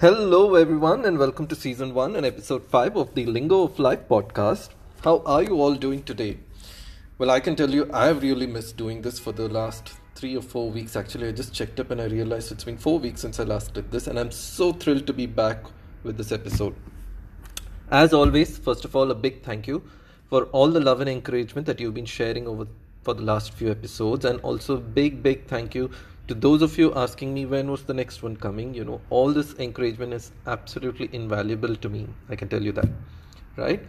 Hello, everyone, and welcome to season one and episode five of the Lingo of Life podcast. How are you all doing today? Well, I can tell you, I've really missed doing this for the last three or four weeks. Actually, I just checked up and I realized it's been four weeks since I last did this, and I'm so thrilled to be back with this episode. As always, first of all, a big thank you for all the love and encouragement that you've been sharing over for the last few episodes, and also big, big thank you to those of you asking me when was the next one coming you know all this encouragement is absolutely invaluable to me. I can tell you that right?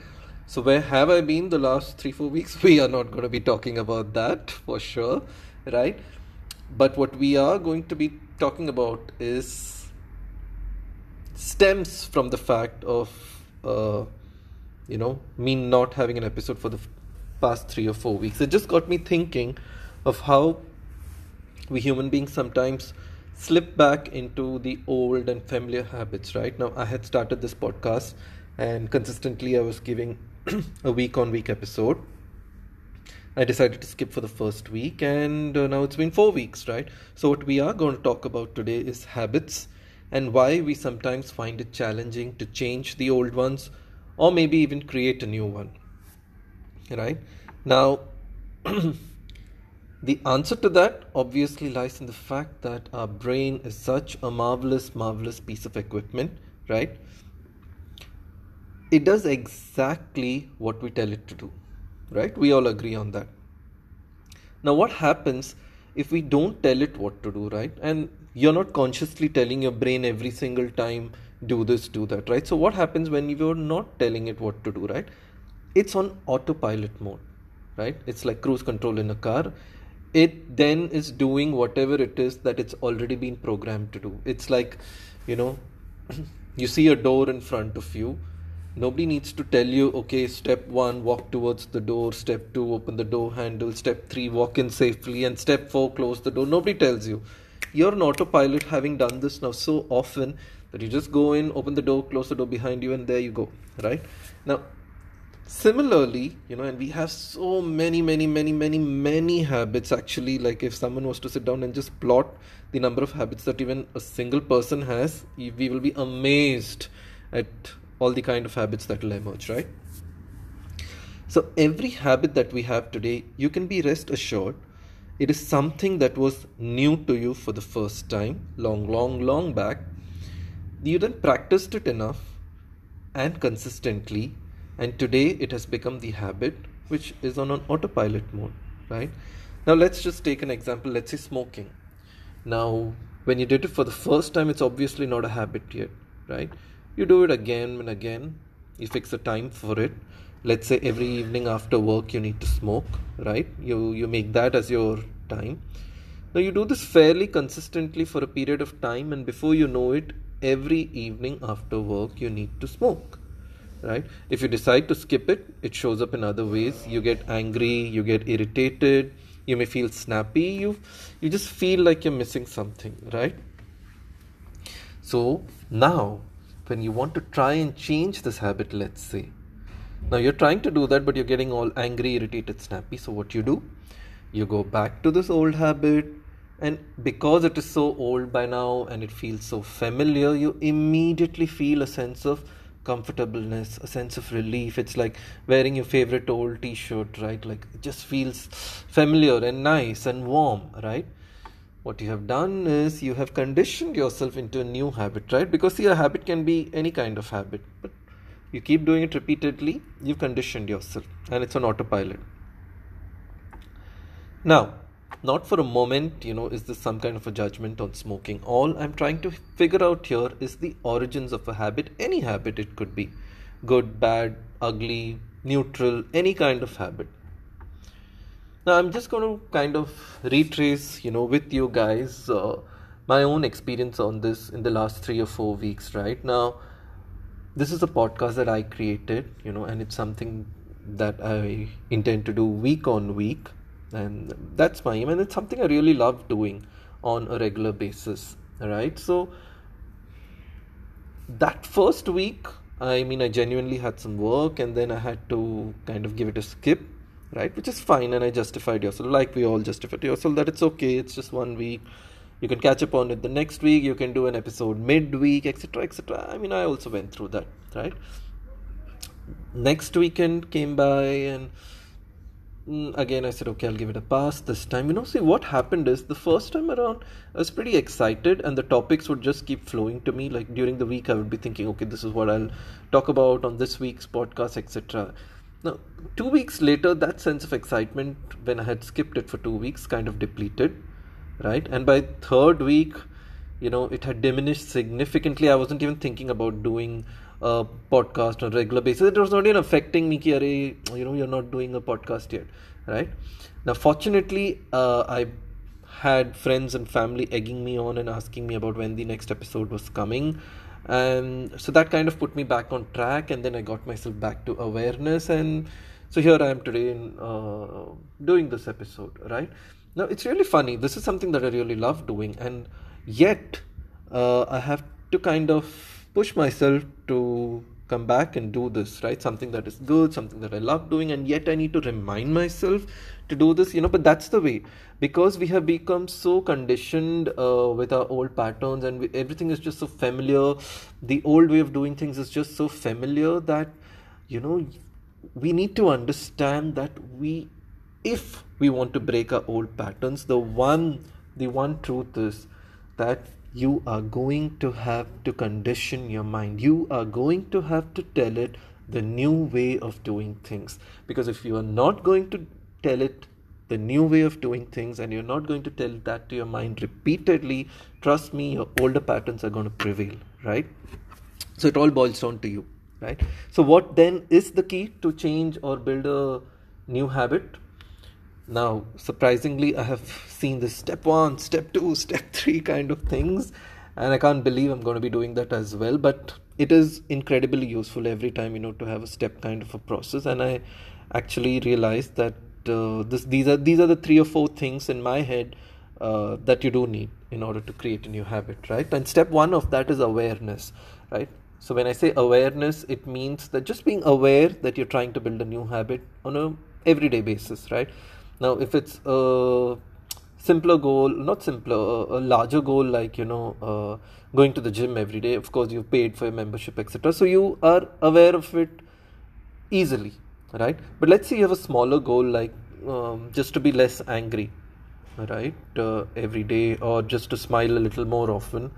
So where have i been the last 3 4 weeks? We are not going to be talking about that for sure right? But what we are going to be talking about is stems from the fact of uh, you know me not having an episode for the past 3 or 4 weeks. It just got me thinking of how we human beings sometimes slip back into the old and familiar habits, right? Now, I had started this podcast and consistently I was giving a week on week episode. I decided to skip for the first week and uh, now it's been four weeks, right? So, what we are going to talk about today is habits and why we sometimes find it challenging to change the old ones or maybe even create a new one, right? Now, The answer to that obviously lies in the fact that our brain is such a marvelous, marvelous piece of equipment, right? It does exactly what we tell it to do, right? We all agree on that. Now, what happens if we don't tell it what to do, right? And you're not consciously telling your brain every single time, do this, do that, right? So, what happens when you're not telling it what to do, right? It's on autopilot mode, right? It's like cruise control in a car it then is doing whatever it is that it's already been programmed to do. It's like, you know, you see a door in front of you. Nobody needs to tell you, okay, step one, walk towards the door. Step two, open the door handle. Step three, walk in safely. And step four, close the door. Nobody tells you. You're an autopilot having done this now so often that you just go in, open the door, close the door behind you, and there you go, right? Now, similarly you know and we have so many many many many many habits actually like if someone was to sit down and just plot the number of habits that even a single person has we will be amazed at all the kind of habits that will emerge right? So every habit that we have today you can be rest assured it is something that was new to you for the first time long long long back. You then practiced it enough and consistently and today it has become the habit which is on an autopilot mode right? Now let's just take an example. Let's say smoking. Now when you did it for the first time it's obviously not a habit yet right? You do it again and again. You fix a time for it. Let's say every evening after work you need to smoke right? You you make that as your time. Now you do this fairly consistently for a period of time and before you know it every evening after work you need to smoke right? If you decide to skip it it shows up in other ways. You get angry you get irritated you may feel snappy you you just feel like you're missing something right? So now when you want to try and change this habit let's say now you're trying to do that but you're getting all angry irritated snappy so what you do? You go back to this old habit and because it is so old by now and it feels so familiar you immediately feel a sense of comfortableness, a sense of relief. It's like wearing your favorite old t shirt, right? Like it just feels familiar and nice and warm, right? What you have done is you have conditioned yourself into a new habit, right? Because see, a habit can be any kind of habit, but you keep doing it repeatedly, you've conditioned yourself, and it's on autopilot. Now, not for a moment, you know, is this some kind of a judgment on smoking. All I'm trying to figure out here is the origins of a habit, any habit it could be good, bad, ugly, neutral, any kind of habit. Now, I'm just going to kind of retrace, you know, with you guys uh, my own experience on this in the last three or four weeks, right? Now, this is a podcast that I created, you know, and it's something that I intend to do week on week and that's my aim and it's something i really love doing on a regular basis right? So that first week i mean i genuinely had some work and then i had to kind of give it a skip right? Which is fine and i justified yourself. Like we all justified yourself that it's okay it's just one week. You can catch up on it the next week. You can do an episode midweek etc etc i mean i also went through that right? Next weekend came by and Mm, again i said okay i'll give it a pass this time. You know see what happened is the first time around i was pretty excited and the topics would just keep flowing to me. Like during the week i would be thinking okay this is what i'll talk about on this week's podcast etc now two weeks later that sense of excitement when i had skipped it for two weeks kind of depleted right? And by third week you know it had diminished significantly. I wasn't even thinking about doing a podcast on a regular basis. It was not even affecting me ki, you know you're not doing a podcast yet right? Now fortunately uh, i had friends and family egging me on and asking me about when the next episode was coming. And so that kind of put me back on track and then i got myself back to awareness. And so here i am today in uh, doing this episode right? Now it's really funny. This is something that I really love doing, and yet uh, I have to kind of push myself to come back and do this, right? Something that is good, something that I love doing, and yet I need to remind myself to do this, you know. But that's the way because we have become so conditioned uh, with our old patterns, and we, everything is just so familiar. The old way of doing things is just so familiar that you know we need to understand that we if we want to break our old patterns the one the one truth is that you are going to have to condition your mind. You are going to have to tell it the new way of doing things. Because if you are not going to tell it the new way of doing things and you're not going to tell that to your mind repeatedly trust me your older patterns are going to prevail right? So it all boils down to you right? So what then is the key to change or build a new habit now, surprisingly, I have seen this step one, step two, step three kind of things, and I can't believe I'm going to be doing that as well. But it is incredibly useful every time, you know, to have a step kind of a process. And I actually realized that uh, this, these are these are the three or four things in my head uh, that you do need in order to create a new habit, right? And step one of that is awareness, right? So when I say awareness, it means that just being aware that you're trying to build a new habit on a everyday basis, right? Now if it's a simpler goal not simpler a larger goal like you know uh, going to the gym every day of course you've paid for your membership etc so you are aware of it easily right? But let's say you have a smaller goal like um, just to be less angry right uh, every day or just to smile a little more often.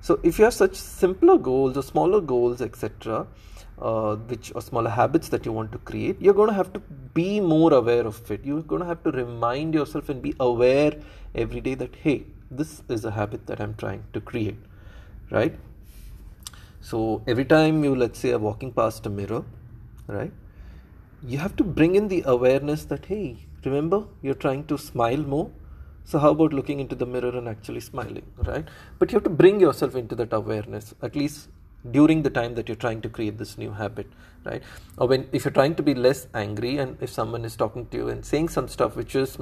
So if you have such simpler goals or smaller goals etc uh, which or smaller habits that you want to create you're going to have to be more aware of it. You're going to have to remind yourself and be aware every day that hey this is a habit that i'm trying to create right? So every time you let's say are walking past a mirror right you have to bring in the awareness that hey remember you're trying to smile more? So how about looking into the mirror and actually smiling right? But you have to bring yourself into that awareness at least during the time that you're trying to create this new habit right? Or when if you're trying to be less angry and if someone is talking to you and saying some stuff which is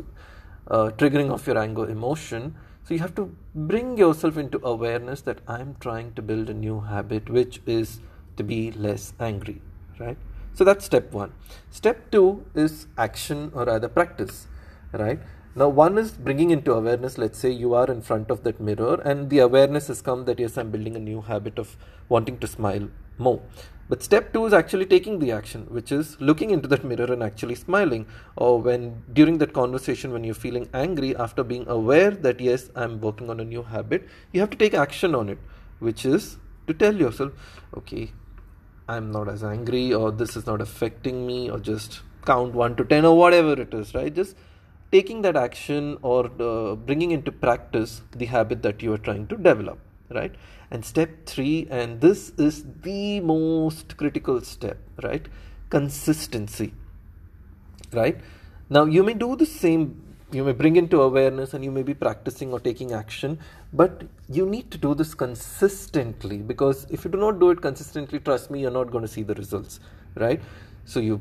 uh, triggering off your anger emotion so you have to bring yourself into awareness that i'm trying to build a new habit which is to be less angry right? So that's step 1 step 2 is action or rather practice right now, one is bringing into awareness. Let's say you are in front of that mirror, and the awareness has come that yes, I'm building a new habit of wanting to smile more. But step two is actually taking the action, which is looking into that mirror and actually smiling. Or when during that conversation, when you're feeling angry, after being aware that yes, I'm working on a new habit, you have to take action on it, which is to tell yourself, okay, I'm not as angry, or this is not affecting me, or just count one to ten, or whatever it is, right? Just taking that action or uh, bringing into practice the habit that you are trying to develop right? And step 3 and this is the most critical step right? Consistency right? Now you may do the same you may bring into awareness and you may be practicing or taking action but you need to do this consistently because if you do not do it consistently trust me you're not going to see the results right? So you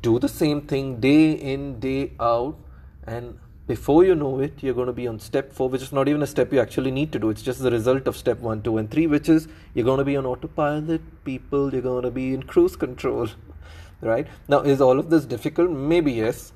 do the same thing day in day out and before you know it you're going to be on step 4 which is not even a step you actually need to do. It's just the result of step 1 2 and 3 which is you're going to be on autopilot people you're going to be in cruise control right? Now is all of this difficult? Maybe yes.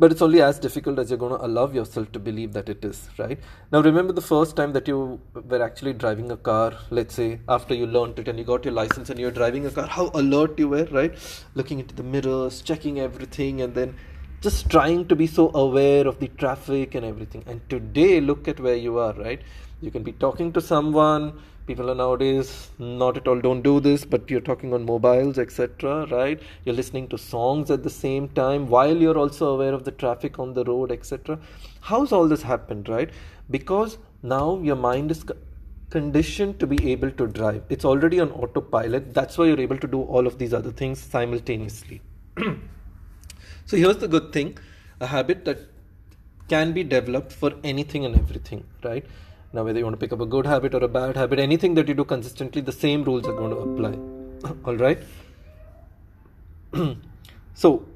But it's only as difficult as you're going to allow yourself to believe that it is right? Now remember the first time that you were actually driving a car let's say after you learned it and you got your license and you're driving a car how alert you were right? Looking into the mirrors checking everything and then just trying to be so aware of the traffic and everything. And today look at where you are right? You can be talking to someone. People are nowadays not at all don't do this but you're talking on mobiles etc right? You're listening to songs at the same time while you're also aware of the traffic on the road etc how's all this happened right? Because now your mind is conditioned to be able to drive. It's already on autopilot. That's why you're able to do all of these other things simultaneously so here's the good thing a habit that can be developed for anything and everything right now, whether you want to pick up a good habit or a bad habit, anything that you do consistently, the same rules are going to apply. All right. so,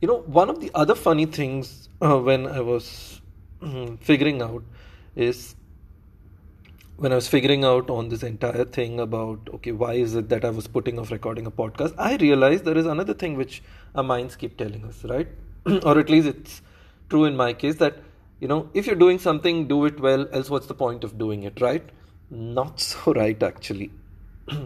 you know, one of the other funny things uh, when I was figuring out is when I was figuring out on this entire thing about okay, why is it that I was putting off recording a podcast, I realized there is another thing which our minds keep telling us, right? or at least it's true in my case that you know if you're doing something do it well else what's the point of doing it right? Not so right actually.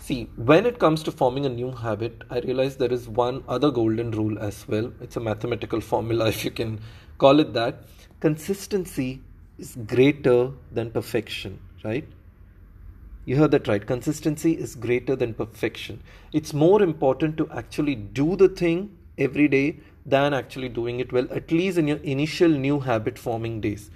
See when it comes to forming a new habit i realize there is one other golden rule as well. It's a mathematical formula if you can call it that. Consistency is greater than perfection right you heard that right consistency is greater than perfection it's more important to actually do the thing every day than actually doing it well, at least in your initial new habit forming days.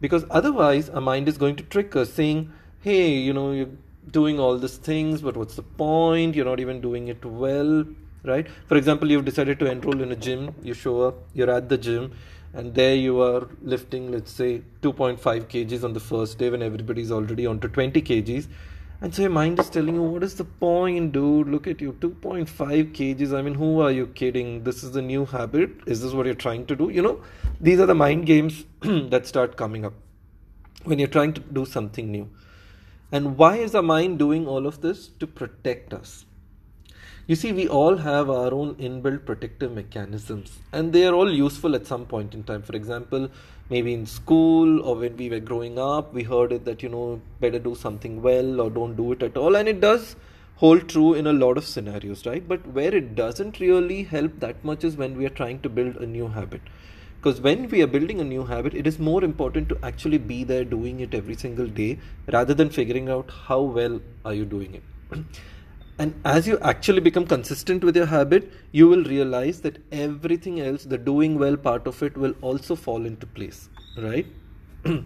Because otherwise, our mind is going to trick us, saying, hey, you know, you're doing all these things, but what's the point? You're not even doing it well, right? For example, you've decided to enroll in a gym, you show up, you're at the gym, and there you are lifting, let's say, 2.5 kgs on the first day when everybody's already on to 20 kgs and so your mind is telling you, what is the point, dude? Look at you, 2.5 kgs. I mean, who are you kidding? This is the new habit. Is this what you're trying to do? You know, these are the mind games that start coming up when you're trying to do something new. And why is the mind doing all of this? To protect us. You see, we all have our own inbuilt protective mechanisms, and they are all useful at some point in time. For example, maybe in school or when we were growing up, we heard it that, you know, better do something well or don't do it at all, and it does hold true in a lot of scenarios, right? But where it doesn't really help that much is when we are trying to build a new habit. Because when we are building a new habit, it is more important to actually be there doing it every single day rather than figuring out how well are you doing it. And as you actually become consistent with your habit, you will realize that everything else, the doing well part of it, will also fall into place, right?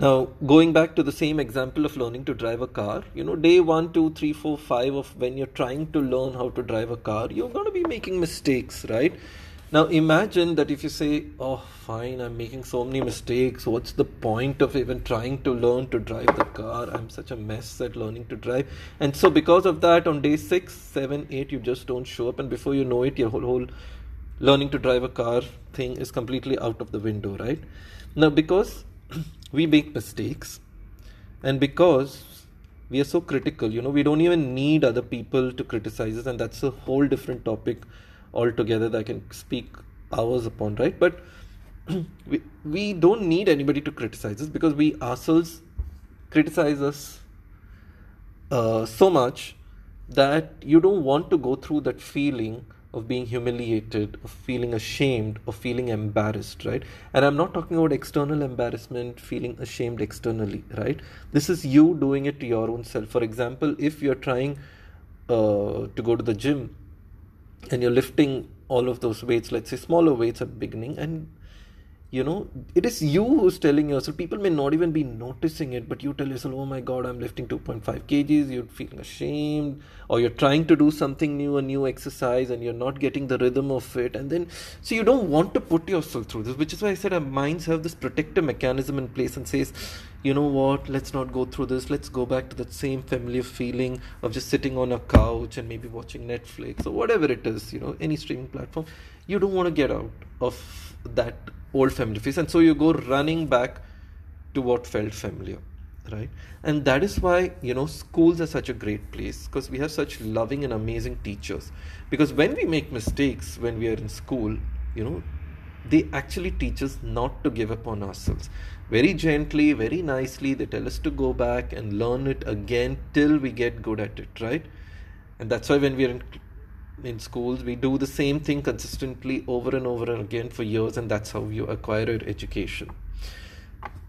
now, going back to the same example of learning to drive a car, you know, day one, two, three, four, five of when you're trying to learn how to drive a car, you're going to be making mistakes, right? Now imagine that if you say, oh, fine, I'm making so many mistakes. What's the point of even trying to learn to drive the car? I'm such a mess at learning to drive. And so, because of that, on day six, seven, eight, you just don't show up. And before you know it, your whole, whole learning to drive a car thing is completely out of the window, right? Now, because we make mistakes and because we are so critical, you know, we don't even need other people to criticize us, and that's a whole different topic altogether that I can speak hours upon, right? But we, we don't need anybody to criticize us because we ourselves criticize us uh, so much that you don't want to go through that feeling of being humiliated, of feeling ashamed, of feeling embarrassed, right? And I'm not talking about external embarrassment, feeling ashamed externally, right? This is you doing it to your own self. For example, if you're trying uh, to go to the gym and you're lifting all of those weights, let's say smaller weights at beginning, and you know, it is you who's telling yourself. People may not even be noticing it, but you tell yourself, "Oh my God, I'm lifting 2.5 kgs." You're feeling ashamed, or you're trying to do something new, a new exercise, and you're not getting the rhythm of it. And then, so you don't want to put yourself through this, which is why I said our minds have this protective mechanism in place and says, "You know what? Let's not go through this. Let's go back to that same familiar feeling of just sitting on a couch and maybe watching Netflix or whatever it is. You know, any streaming platform. You don't want to get out of that old familiar face and so you go running back to what felt familiar right and that is why you know schools are such a great place because we have such loving and amazing teachers because when we make mistakes when we are in school you know they actually teach us not to give up on ourselves very gently very nicely they tell us to go back and learn it again till we get good at it right? And that's why when we're in in schools we do the same thing consistently over and over and again for years and that's how you acquire your education.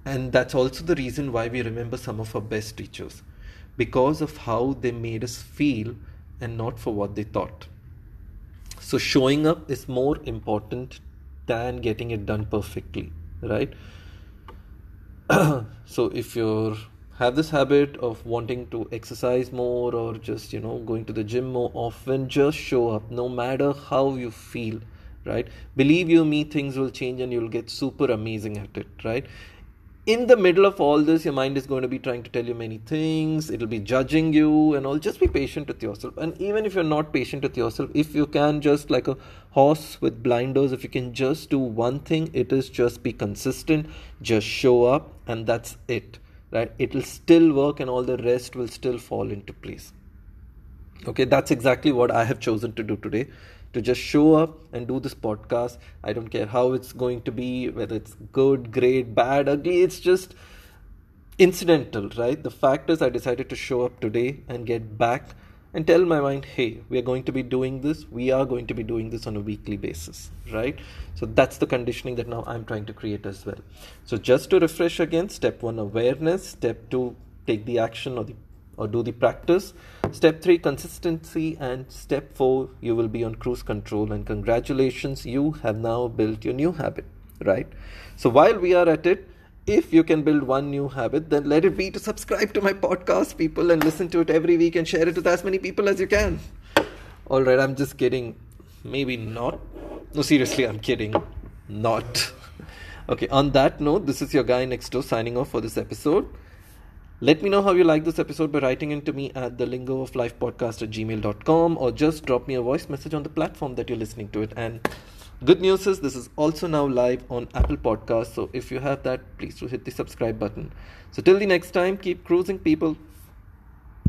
And that's also the reason why we remember some of our best teachers because of how they made us feel and not for what they thought. So showing up is more important than getting it done perfectly right so if you're have this habit of wanting to exercise more or just you know going to the gym more often just show up no matter how you feel right? Believe you me things will change and you'll get super amazing at it right in the middle of all this, your mind is going to be trying to tell you many things. It'll be judging you and all. Just be patient with yourself. And even if you're not patient with yourself, if you can just like a horse with blinders, if you can just do one thing, it is just be consistent, just show up, and that's it. Right? It'll still work, and all the rest will still fall into place. Okay, that's exactly what I have chosen to do today to just show up and do this podcast. I don't care how it's going to be, whether it's good, great, bad, ugly, it's just incidental, right? The fact is, I decided to show up today and get back and tell my mind, hey, we are going to be doing this, we are going to be doing this on a weekly basis, right? So that's the conditioning that now I'm trying to create as well. So just to refresh again, step one, awareness, step two, take the action or the or do the practice. Step 3 consistency and step 4 you will be on cruise control and congratulations you have now built your new habit right? So while we are at it if you can build one new habit then let it be to subscribe to my podcast people and listen to it every week and share it with as many people as you can. All right i'm just kidding. Maybe not. No seriously i'm kidding. Not. Okay on that note this is your guy next door signing off for this episode let me know how you like this episode by writing into me at the lingo of life podcast at gmail.com or just drop me a voice message on the platform that you're listening to it. And good news is this is also now live on Apple Podcasts. So if you have that, please do hit the subscribe button. So till the next time, keep cruising, people.